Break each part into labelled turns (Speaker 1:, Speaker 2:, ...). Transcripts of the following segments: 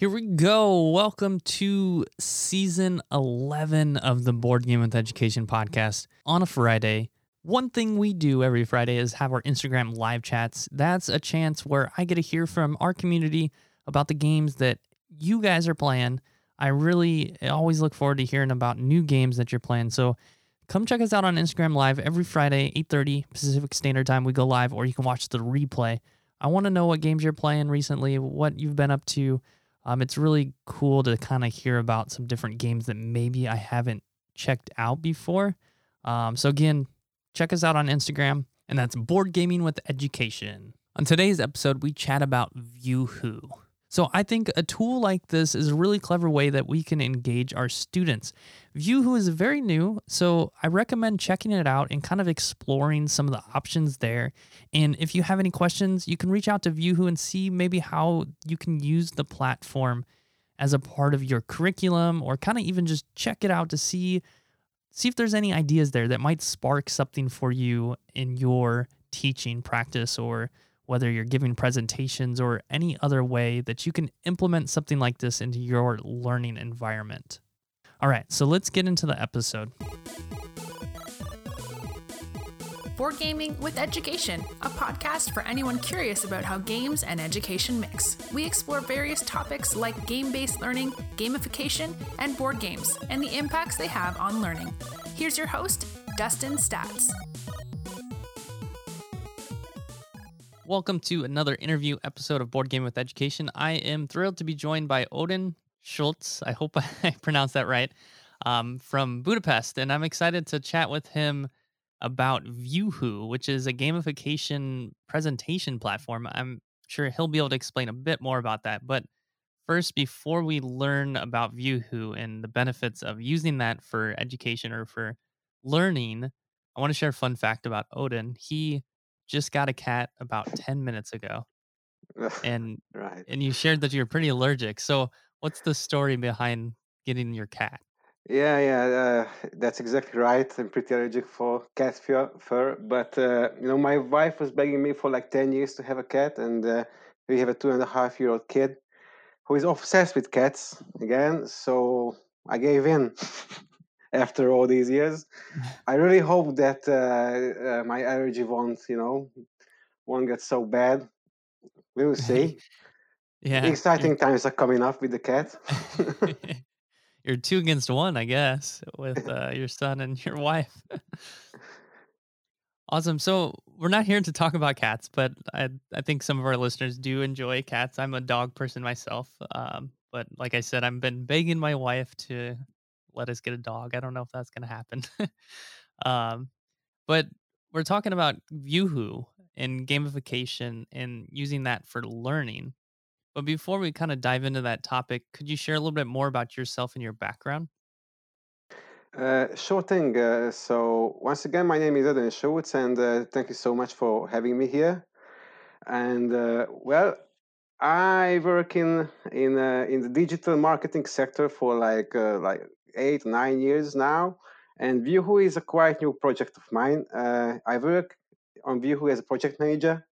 Speaker 1: Here we go. Welcome to season 11 of the Board Game with Education podcast on a Friday. One thing we do every Friday is have our Instagram live chats. That's a chance where I get to hear from our community about the games that you guys are playing. I really always look forward to hearing about new games that you're playing. So come check us out on Instagram live every Friday, 8:30 Pacific Standard Time. We go live or you can watch the replay. I want to know what games you're playing recently, what you've been up to um, it's really cool to kind of hear about some different games that maybe I haven't checked out before. Um, so again, check us out on Instagram, and that's Board Gaming with Education. On today's episode, we chat about ViewWho. So I think a tool like this is a really clever way that we can engage our students. ViewWho is very new, so I recommend checking it out and kind of exploring some of the options there. And if you have any questions, you can reach out to ViewWho and see maybe how you can use the platform as a part of your curriculum or kind of even just check it out to see see if there's any ideas there that might spark something for you in your teaching practice or whether you're giving presentations or any other way that you can implement something like this into your learning environment. All right, so let's get into the episode.
Speaker 2: Board Gaming with Education, a podcast for anyone curious about how games and education mix. We explore various topics like game based learning, gamification, and board games, and the impacts they have on learning. Here's your host, Dustin Staats.
Speaker 1: Welcome to another interview episode of Board Game with Education. I am thrilled to be joined by Odin Schultz. I hope I pronounced that right. Um, from Budapest, and I'm excited to chat with him about ViewWho, which is a gamification presentation platform. I'm sure he'll be able to explain a bit more about that. But first, before we learn about ViewWho and the benefits of using that for education or for learning, I want to share a fun fact about Odin. He just got a cat about 10 minutes ago. And
Speaker 3: right.
Speaker 1: and you shared that you're pretty allergic. So what's the story behind getting your cat?
Speaker 3: Yeah, yeah, uh, that's exactly right. I'm pretty allergic for cat fur, fur but uh, you know, my wife was begging me for like ten years to have a cat, and uh, we have a two and a half year old kid who is obsessed with cats again. So I gave in. after all these years. I really hope that uh, uh, my allergy won't, you know, won't get so bad. We'll see.
Speaker 1: yeah.
Speaker 3: Exciting times are coming up with the cat.
Speaker 1: You're two against one, I guess, with uh, your son and your wife. awesome. So we're not here to talk about cats, but I I think some of our listeners do enjoy cats. I'm a dog person myself, um, but like I said, I've been begging my wife to let us get a dog. I don't know if that's going to happen. um, but we're talking about ViewWho and gamification and using that for learning. But before we kind of dive into that topic, could you share a little bit more about yourself and your background?
Speaker 3: Uh, sure thing. Uh, so once again, my name is Eden Schultz, and uh, thank you so much for having me here. And uh, well, I work in in uh, in the digital marketing sector for like uh, like eight, nine years now. And ViewWho is a quite new project of mine. Uh, I work on ViewWho as a project manager.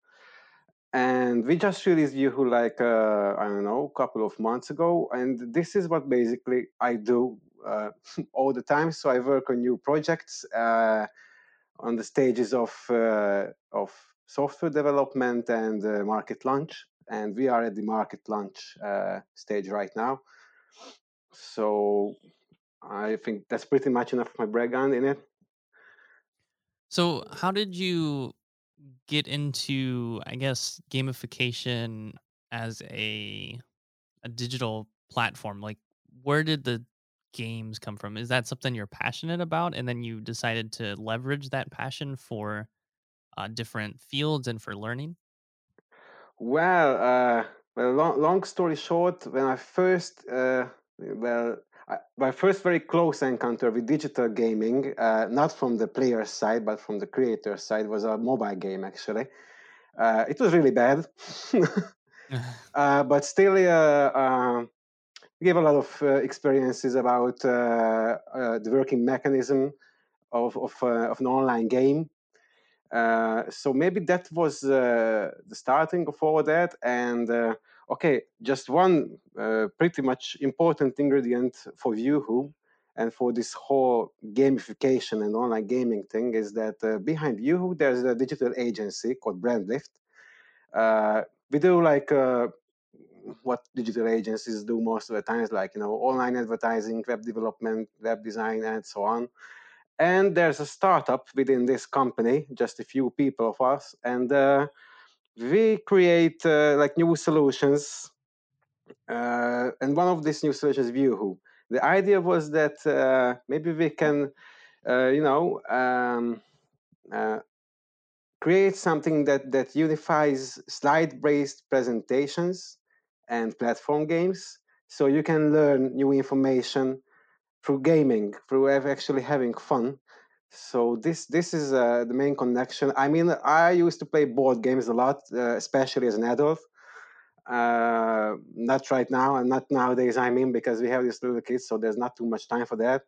Speaker 3: And we just released ViewWho like, uh, I don't know, a couple of months ago. And this is what basically I do uh, all the time. So I work on new projects uh, on the stages of, uh, of software development and uh, market launch. And we are at the market launch stage right now. So I think that's pretty much enough of my background in it.
Speaker 1: So, how did you get into, I guess, gamification as a a digital platform? Like, where did the games come from? Is that something you're passionate about, and then you decided to leverage that passion for uh, different fields and for learning?
Speaker 3: Well, uh, well, long, long story short, when I first, uh, well, my first very close encounter with digital gaming, uh, not from the player side, but from the creator side, was a mobile game actually. Uh, it was really bad, uh, but still, uh, um, gave a lot of uh, experiences about uh, the working mechanism of of, of an online game. so maybe that was the starting of all that, and okay, just one uh, pretty much important ingredient for ViewWho and for this whole gamification and online gaming thing is that uh, behind ViewWho there's a digital agency called Brandlift. Uh, we do like uh, what digital agencies do most of the times, like you know, online advertising, web development, web design, and so on. And there's a startup within this company, just a few people of us, and uh, we create uh, like new solutions. Uh, and one of these new solutions, ViewWho. The idea was that uh, maybe we can, uh, you know, um, uh, create something that that unifies slide-based presentations and platform games, so you can learn new information through gaming, through actually having fun. So this this is uh, the main connection. I mean, I used to play board games a lot, uh, especially as an adult. Uh, not right now, and not nowadays. I mean, because we have these little kids, so there's not too much time for that.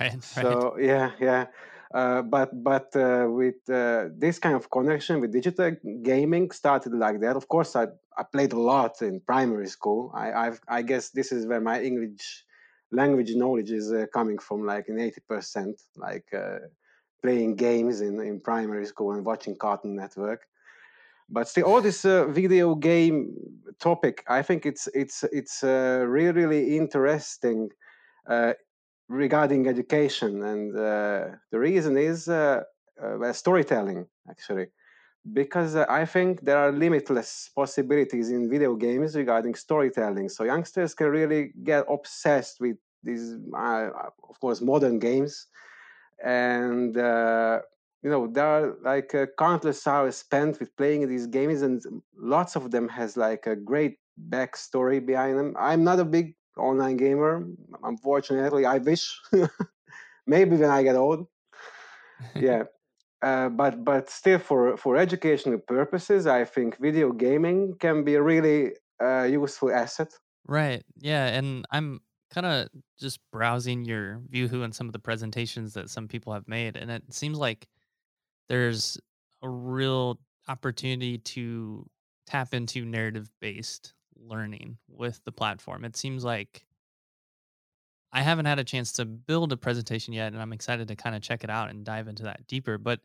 Speaker 1: Right.
Speaker 3: So
Speaker 1: right.
Speaker 3: yeah, yeah. Uh, but but uh, with uh, this kind of connection with digital gaming started like that. Of course, I, I played a lot in primary school. I I've, i guess this is where my English language knowledge is uh, coming from, like an eighty percent, like uh, playing games in, in primary school and watching Cartoon Network. But still, all this uh, video game topic, I think it's it's it's really really interesting regarding education, and uh, the reason is uh, uh, storytelling, actually, because uh, I think there are limitless possibilities in video games regarding storytelling. So youngsters can really get obsessed with these, uh, of course, modern games, and uh, you know there are like uh, countless hours spent with playing these games and lots of them has like a great backstory behind them i'm not a big online gamer. Unfortunately, I wish maybe when I get old. yeah. Uh, but but still for for educational purposes i think video gaming can be a really uh, useful asset
Speaker 1: right yeah and i'm kind of just browsing your ViewWho and some of the presentations that some people have made and it seems like there's a real opportunity to tap into narrative based learning with the platform. It seems like I haven't had a chance to build a presentation yet, and I'm excited to kind of check it out and dive into that deeper. But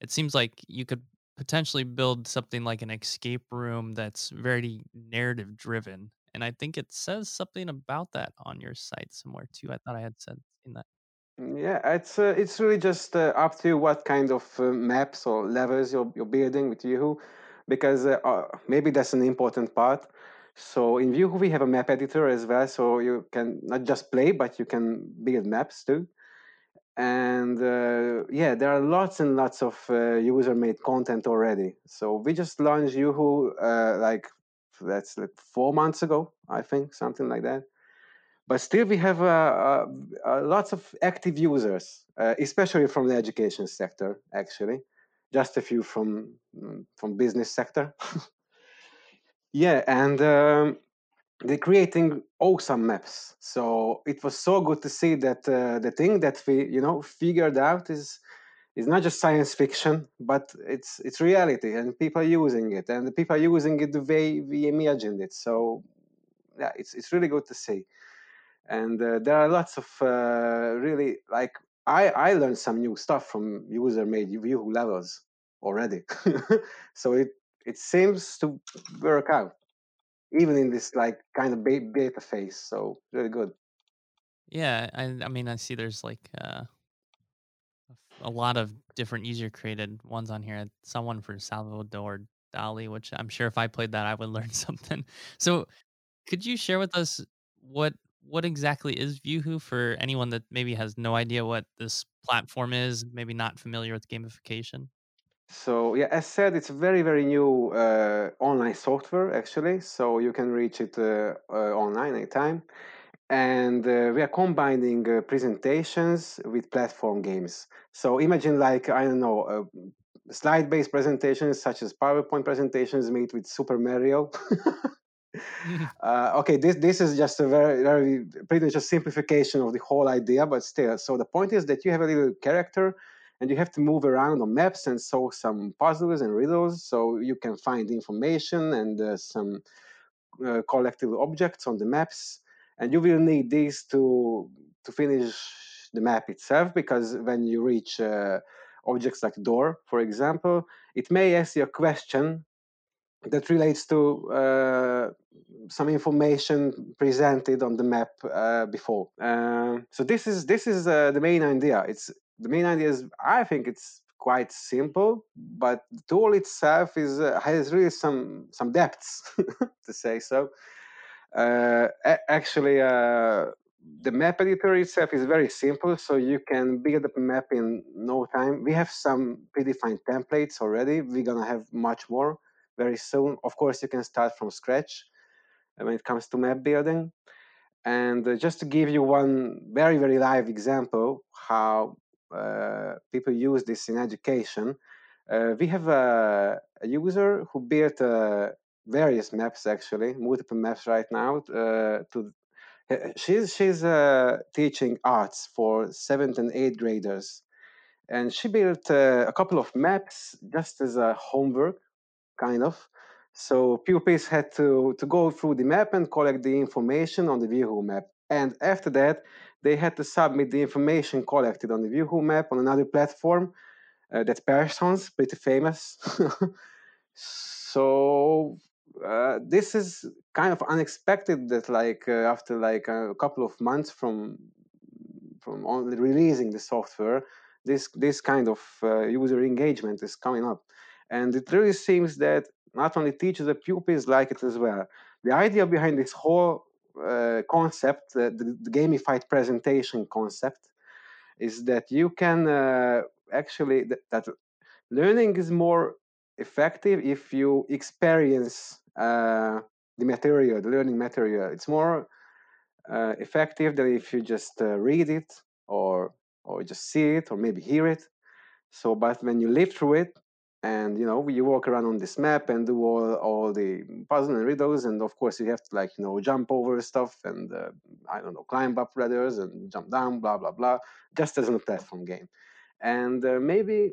Speaker 1: it seems like you could potentially build something like an escape room that's very narrative driven. And I think it says something about that on your site somewhere too. I thought I had said in that.
Speaker 3: Mm, yeah, it's uh, it's really just uh, up to what kind of uh, maps or levels you're, you're building with ViewWho, because uh, uh, maybe that's an important part. So in ViewWho, we have a map editor as well, so you can not just play, but you can build maps too. And uh, yeah, there are lots and lots of uh, user-made content already. So we just launched ViewWho uh, like that's like four months ago, I think, something like that. But still, we have uh, uh, uh, lots of active users, especially from the education sector. Actually, just a few from mm, from business sector. Yeah, and um, they're creating awesome maps. So it was so good to see that uh, the thing that we, you know, figured out is is not just science fiction, but it's it's reality, and people are using it, and the people are using it the way we imagined it. So yeah, it's it's really good to see. And uh, there are lots of uh, really like I I learned some new stuff from user-made view levels already. so it it seems to work out even in this like kind of beta phase so really good
Speaker 1: yeah i, I mean i see there's like uh, a lot of different user created ones on here someone for salvador dali which i'm sure if i played that i would learn something so could you share with us what what exactly is ViewWho for anyone that maybe has no idea what this platform is, maybe not familiar with gamification?
Speaker 3: So yeah, as said, it's very very new uh, online software actually. So you can reach it uh, uh, online anytime, and uh, we are combining uh, presentations with platform games. So imagine like I don't know. Uh, slide-based presentations such as PowerPoint presentations made with Super Mario. uh, okay, this this is just a very very pretty much a simplification of the whole idea, but still. So the point is that you have a little character and you have to move around on maps and solve some puzzles and riddles so you can find information and uh, some uh, collect little objects on the maps, and you will need these to to finish the map itself because when you reach uh, objects like door, for example, it may ask you a question that relates to uh, some information presented on the map uh, before. Uh, so this is this is uh, the main idea. It's the main idea is I think it's quite simple, but the tool itself is uh, has really some some depths to say so. Uh, actually, the map editor itself is very simple, so you can build a map in no time. We have some predefined templates already. We're gonna have much more very soon. Of course, you can start from scratch uh, when it comes to map building. And uh, just to give you one very, very live example how uh, people use this in education, uh, we have a, a, user who built uh, various maps, actually, multiple maps right now uh, to she's she's uh, teaching arts for seventh and eighth graders, and she built uh, a couple of maps just as a homework, kind of. So pupils had to to go through the map and collect the information on the Viewwho map, and after that, they had to submit the information collected on the Viewwho map on another platform. Uh, that's Parsons, pretty famous. so uh, this is kind of unexpected that like uh, after like a couple of months from from only releasing the software this this kind of uh, user engagement is coming up and it really seems that not only teachers but pupils like it as well the idea behind this whole concept the, the, gamified presentation concept is that you can uh, actually that, that learning is more effective if you experience uh, the material, the learning material. It's more uh, effective than if you just uh, read it or or just see it or maybe hear it. So, but when you live through it, and you know you walk around on this map and do all, all the puzzle and riddles and of course you have to like you know jump over stuff and uh, i don't know climb up ladders and jump down blah blah blah just as in a platform game and uh, maybe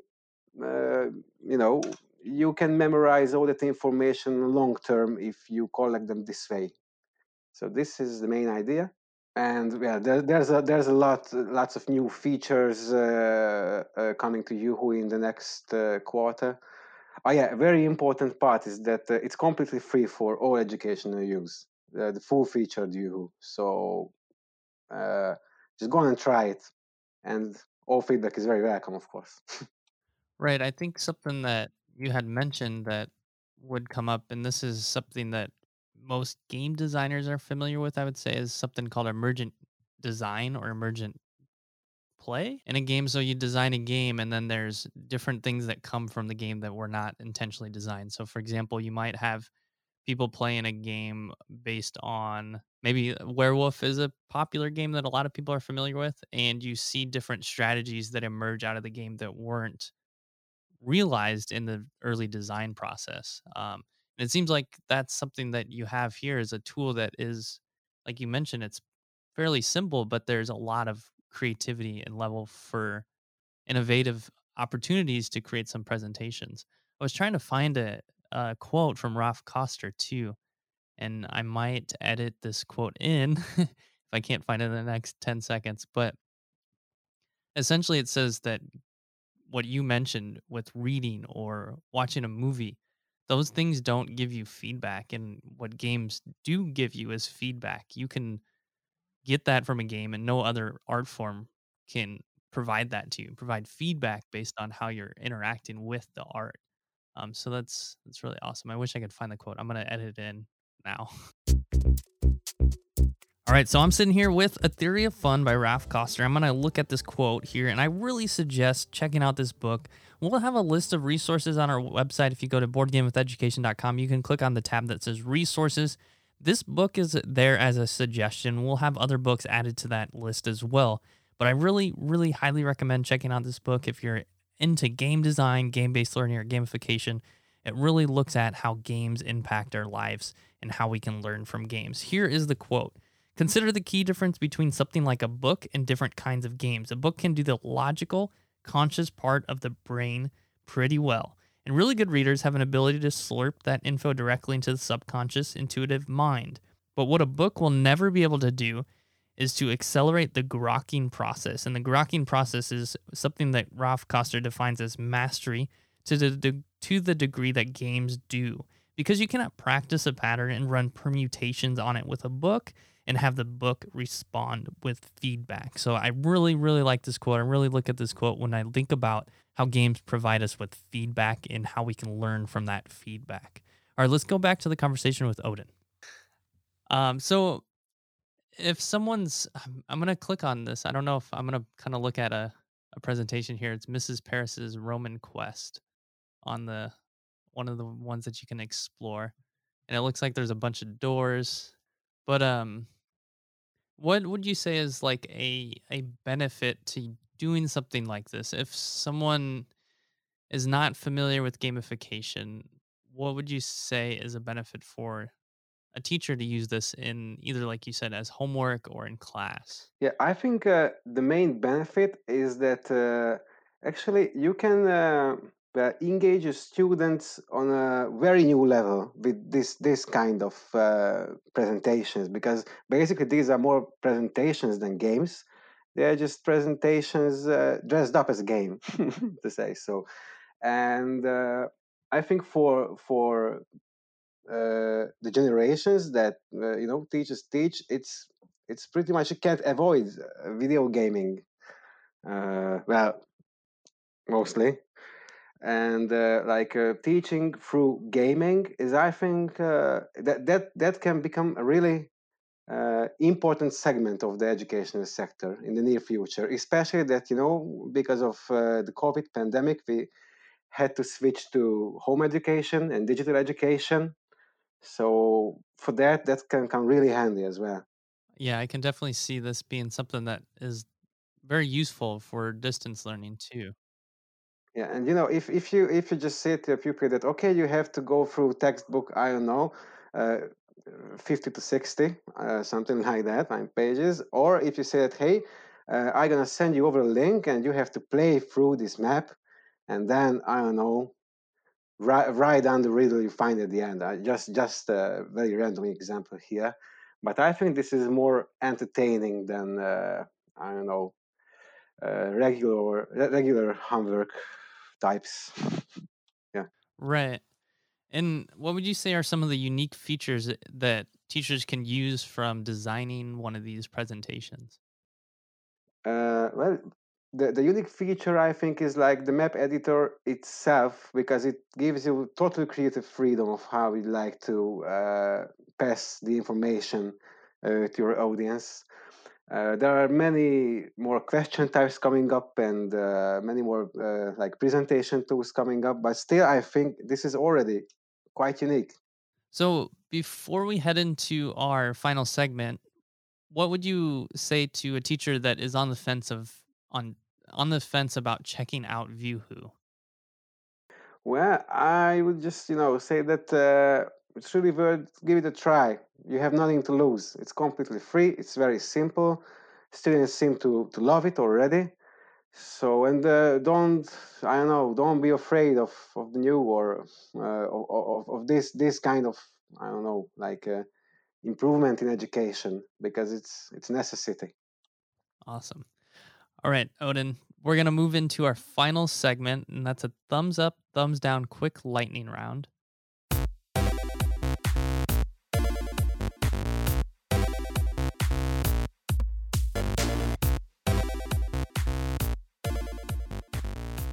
Speaker 3: uh, you know you can memorize all that information long term if you collect them this way. So this is the main idea. And yeah, there, there's a there's a lot lots of new features uh, uh, coming to Viewwho in the next uh, quarter. Oh yeah, a very important part is that uh, it's completely free for all educational use. the full featured Viewwho. So uh, just go and try it, and all feedback is very welcome, of course.
Speaker 1: right. I think something that you had mentioned that would come up, and this is something that most game designers are familiar with, I would say, is something called emergent design or emergent play in a game. So you design a game, and then there's different things that come from the game that were not intentionally designed. So, for example, you might have people playing a game based on maybe Werewolf is a popular game that a lot of people are familiar with, and you see different strategies that emerge out of the game that weren't realized in the early design process. Um, it seems like that's something that you have here is a tool that is, like you mentioned, it's fairly simple, but there's a lot of creativity and level for innovative opportunities to create some presentations. I was trying to find a, a quote from Ralph Koster too, and I might edit this quote in if I can't find it in the next 10 seconds. But essentially, it says that what you mentioned with reading or watching a movie, those things don't give you feedback. And what games do give you is feedback. You can get that from a game, and no other art form can provide that to you, provide feedback based on how you're interacting with the art. Um, so that's that's really awesome. I wish I could find the quote. I'm gonna edit it in now. All right, so I'm sitting here with A Theory of Fun by Ralph Koster. I'm going to look at this quote here, and I really suggest checking out this book. We'll have a list of resources on our website. If you go to boardgamewitheducation.com, you can click on the tab that says resources. This book is there as a suggestion. We'll have other books added to that list as well. But I really, really highly recommend checking out this book if you're into game design, game based learning, or gamification. It really looks at how games impact our lives and how we can learn from games. Here is the quote. Consider the key difference between something like a book and different kinds of games. A book can do the logical, conscious part of the brain pretty well, And really good readers have an ability to slurp that info directly into the subconscious, intuitive mind. But what a book will never be able to do is to accelerate the grokking process. And the grokking process is something that Ralph Koster defines as mastery to the, to the degree that games do. Because you cannot practice a pattern and run permutations on it with a book and have the book respond with feedback. So I really, really like this quote. I really look at this quote when I think about how games provide us with feedback and how we can learn from that feedback. All right, let's go back to the conversation with Odin. Um, so if someone's, I'm, gonna click on this. I don't know if I'm gonna kind of look at a, a presentation here. It's Mrs. Paris's Roman Quest on the one of the ones that you can explore, and it looks like there's a bunch of doors. But um, what would you say is like a a benefit to doing something like this? If someone is not familiar with gamification, what would you say is a benefit for a teacher to use this in either like you said as homework or in class
Speaker 3: yeah i think uh, the main benefit is that uh, actually you can uh, uh engage students on a very new level with this this kind of uh, presentations because basically these are more presentations than games they are just presentations uh, dressed up as a game to say so and i think for for uh, the generations that uh, you know teachers teach, it's it's pretty much you can't avoid uh, video gaming. well, mostly and uh, like uh, teaching through gaming is i think uh, that that that can become a really important segment of the educational sector in the near future especially that you know because of the covid pandemic we had to switch to home education and digital education so for that, that can come really handy as well.
Speaker 1: Yeah, I can definitely see this being something that is very useful for distance learning too.
Speaker 3: Yeah, and you know, if if you if you just say to a pupil that okay, you have to go through textbook, I don't know, uh, fifty to sixty, uh, something like that, nine pages, or if you say that hey, uh, I'm gonna send you over a link and you have to play through this map, and then I don't know, right, right down the riddle you find at the end. Uh, just just a very random example here, but I think this is more entertaining than uh, I don't know uh, regular regular homework types. Yeah.
Speaker 1: Right. And what would you say are some of the unique features that teachers can use from designing one of these presentations?
Speaker 3: Uh, well, the, the unique feature I think is like the map editor itself because it gives you total creative freedom of how you like to uh, pass the information uh, to your audience. Uh, there are many more question types coming up and uh, many more uh, like presentation tools coming up, but still I think this is already quite unique.
Speaker 1: So before we head into our final segment, what would you say to a teacher that is on the fence of on on the fence about checking out ViewWho?
Speaker 3: Well, I would just you know say that uh, it's really worth give it a try. You have nothing to lose. It's completely free. It's very simple. Students seem to to love it already. So and uh, don't I don't know don't be afraid of, of the new or uh, of, of this this kind of I don't know like uh, improvement in education because it's it's necessity.
Speaker 1: Awesome. All right, Odin, we're going to move into our final segment, and that's a thumbs up, thumbs down quick lightning round.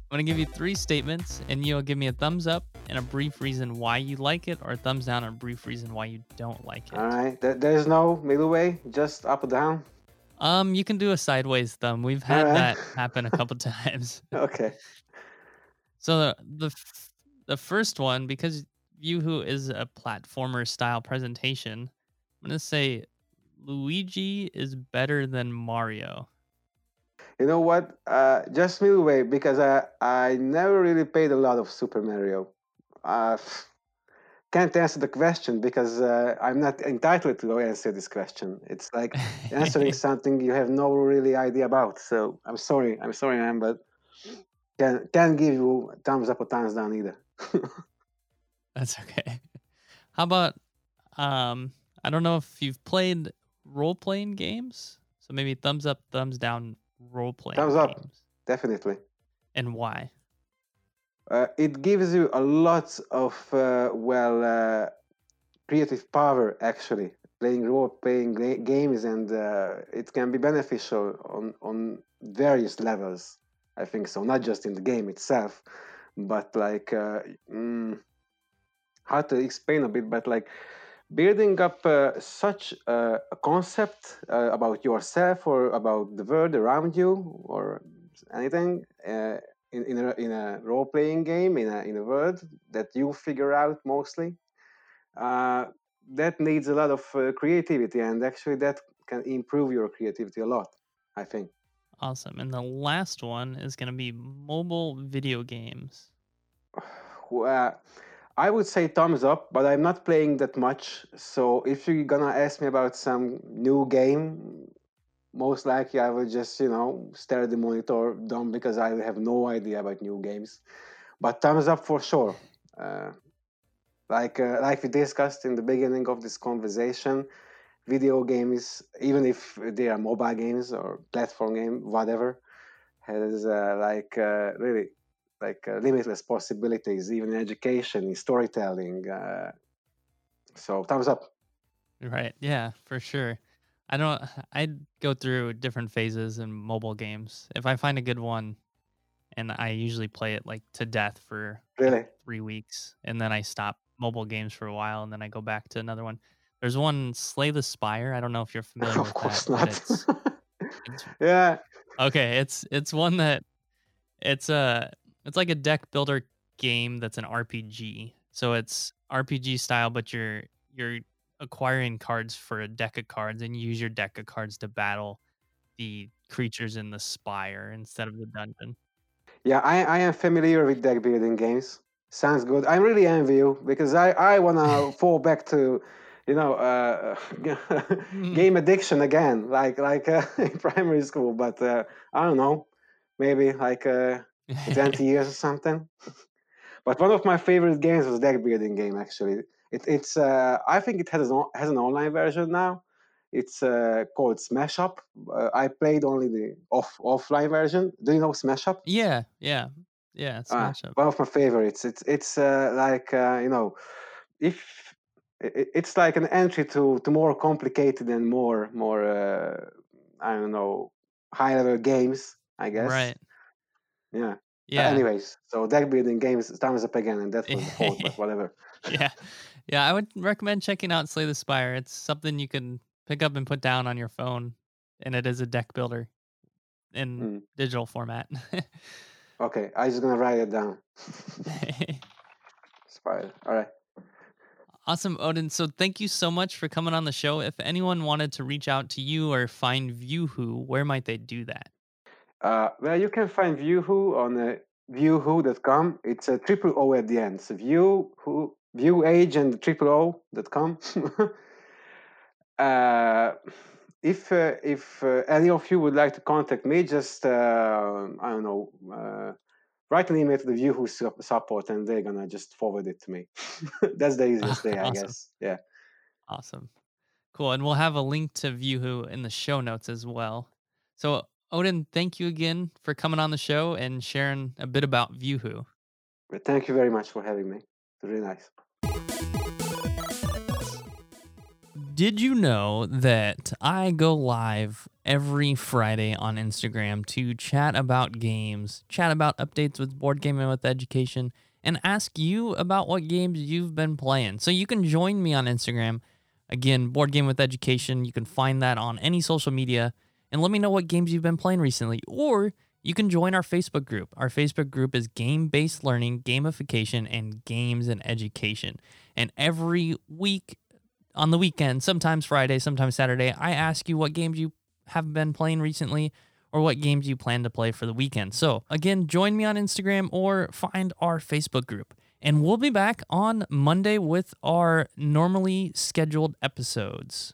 Speaker 1: I'm going to give you three statements, and you'll give me a thumbs up and a brief reason why you like it, or a thumbs down and a brief reason why you don't like it.
Speaker 3: All right. There's no middle way, just up or down.
Speaker 1: Um, you can do a sideways thumb. We've had right. that happen a couple times.
Speaker 3: Okay.
Speaker 1: So the the, the first one, because ViewWho is a platformer style presentation, I'm gonna say Luigi is better than Mario.
Speaker 3: You know what? Uh, just middle way because I I never really played a lot of Super Mario. Uh, can't answer the question because uh, I'm not entitled to answer this question. It's like answering something you have no really idea about. So I'm sorry, I'm sorry, man, but can can't give you thumbs up or thumbs down either.
Speaker 1: That's okay. How about um I don't know if you've played role playing games. So maybe thumbs up, thumbs down role playing
Speaker 3: Thumbs up.
Speaker 1: games.
Speaker 3: Definitely.
Speaker 1: And why?
Speaker 3: Uh, it gives you a lot of uh, well uh, creative power actually playing role playing ga- games and uh, it can be beneficial on on various levels i think so not just in the game itself but like uh, mm, how to explain a bit but like building up uh, such uh, a concept uh, about yourself or about the world around you or anything uh, in, in, a, in a role-playing game in a, in a world that you figure out mostly uh, that needs a lot of uh, creativity and actually that can improve your creativity a lot i think
Speaker 1: Awesome. And the last one is going to be mobile video games.
Speaker 3: uh, i would say thumbs up but i'm not playing that much. So if you're gonna ask me about some new game most likely i will just you know stare at the monitor dumb because i have no idea about new games. But thumbs up for sure. Uh, like uh, like we discussed in the beginning of this conversation video games even if they are mobile games or platform game whatever has uh, like uh, really like uh, limitless possibilities even in education in storytelling uh, so thumbs up
Speaker 1: Right. Yeah, for sure. I don't I go through different phases in mobile games. If I find a good one and I usually play it like to death for like,
Speaker 3: really
Speaker 1: 3 weeks and then I stop mobile games for a while and then I go back to another one. There's one Slay the Spire. I don't know if you're familiar
Speaker 3: of
Speaker 1: with
Speaker 3: course
Speaker 1: that,
Speaker 3: not
Speaker 1: it's it's
Speaker 3: yeah
Speaker 1: okay, it's it's one that it's a it's like a deck builder game that's an RPG. So it's RPG style, but you're you're acquiring cards for a deck of cards, and you use your deck of cards to battle the creatures in the spire instead of the dungeon.
Speaker 3: Yeah, I, I am familiar with deck building games. Sounds good. I really envy you because I, I want to fall back to, you know, uh, game addiction again, like like uh, in primary school. But uh, I don't know, maybe like uh, 20 years or something. But one of my favorite games was deck building game. Actually, it, it's uh, I think it has an, has an online version now. It's uh, called Smash Up. Uh, I played only the off offline version. Do you know Smash Up?
Speaker 1: yeah, yeah, yeah.
Speaker 3: Ah,
Speaker 1: Smash up.
Speaker 3: one of my favorites. It's it's uh, like uh, you know, if i- i- it's like an entry to to more complicated and more more uh, I don't know high level games. I guess.
Speaker 1: Right.
Speaker 3: Yeah.
Speaker 1: Yeah.
Speaker 3: anyways, so deck building games thumbs up again, and that was but whatever.
Speaker 1: yeah. Yeah. I would recommend checking out Slay the Spire. It's something you can pick up and put down on your phone, and it is a deck builder in
Speaker 3: Mm.
Speaker 1: digital format.
Speaker 3: Okay, I'm just gonna write it down. Spider. All right.
Speaker 1: awesome, Odin. So thank you so much for coming on the show. If anyone wanted to reach out to you or find ViewWho, where might they do that?
Speaker 3: Uh, well, you can find ViewWho on uh, viewwho.com. It's a triple O at the end. So view who view age and triple O dot com. uh, if uh, if uh, any of you would like to contact me, just uh, I don't know, uh, write an email to the ViewWho su- support, and they're gonna just forward it to me. That's the easiest way, I guess. Yeah.
Speaker 1: Awesome. Cool. And we'll have a link to ViewWho in the show notes as well. So, Odin, thank you again for coming on the show and sharing a bit about ViewWho.
Speaker 3: But thank you very much for having me. It's really nice.
Speaker 1: Did you know that I go live every Friday on Instagram to chat about games, chat about updates with Board Gaming with Education, and ask you about what games you've been playing? So you can join me on Instagram. Again, Board Game with Education. You can find that on any social media and let me know what games you've been playing recently. Or you can join our Facebook group. Our Facebook group is Game Based Learning, Gamification, and Games and Education. And every week on the weekend, sometimes Friday, sometimes Saturday, I ask you what games you have been playing recently or what games you plan to play for the weekend. So, again, join me on Instagram or find our Facebook group. And we'll be back on Monday with our normally scheduled episodes.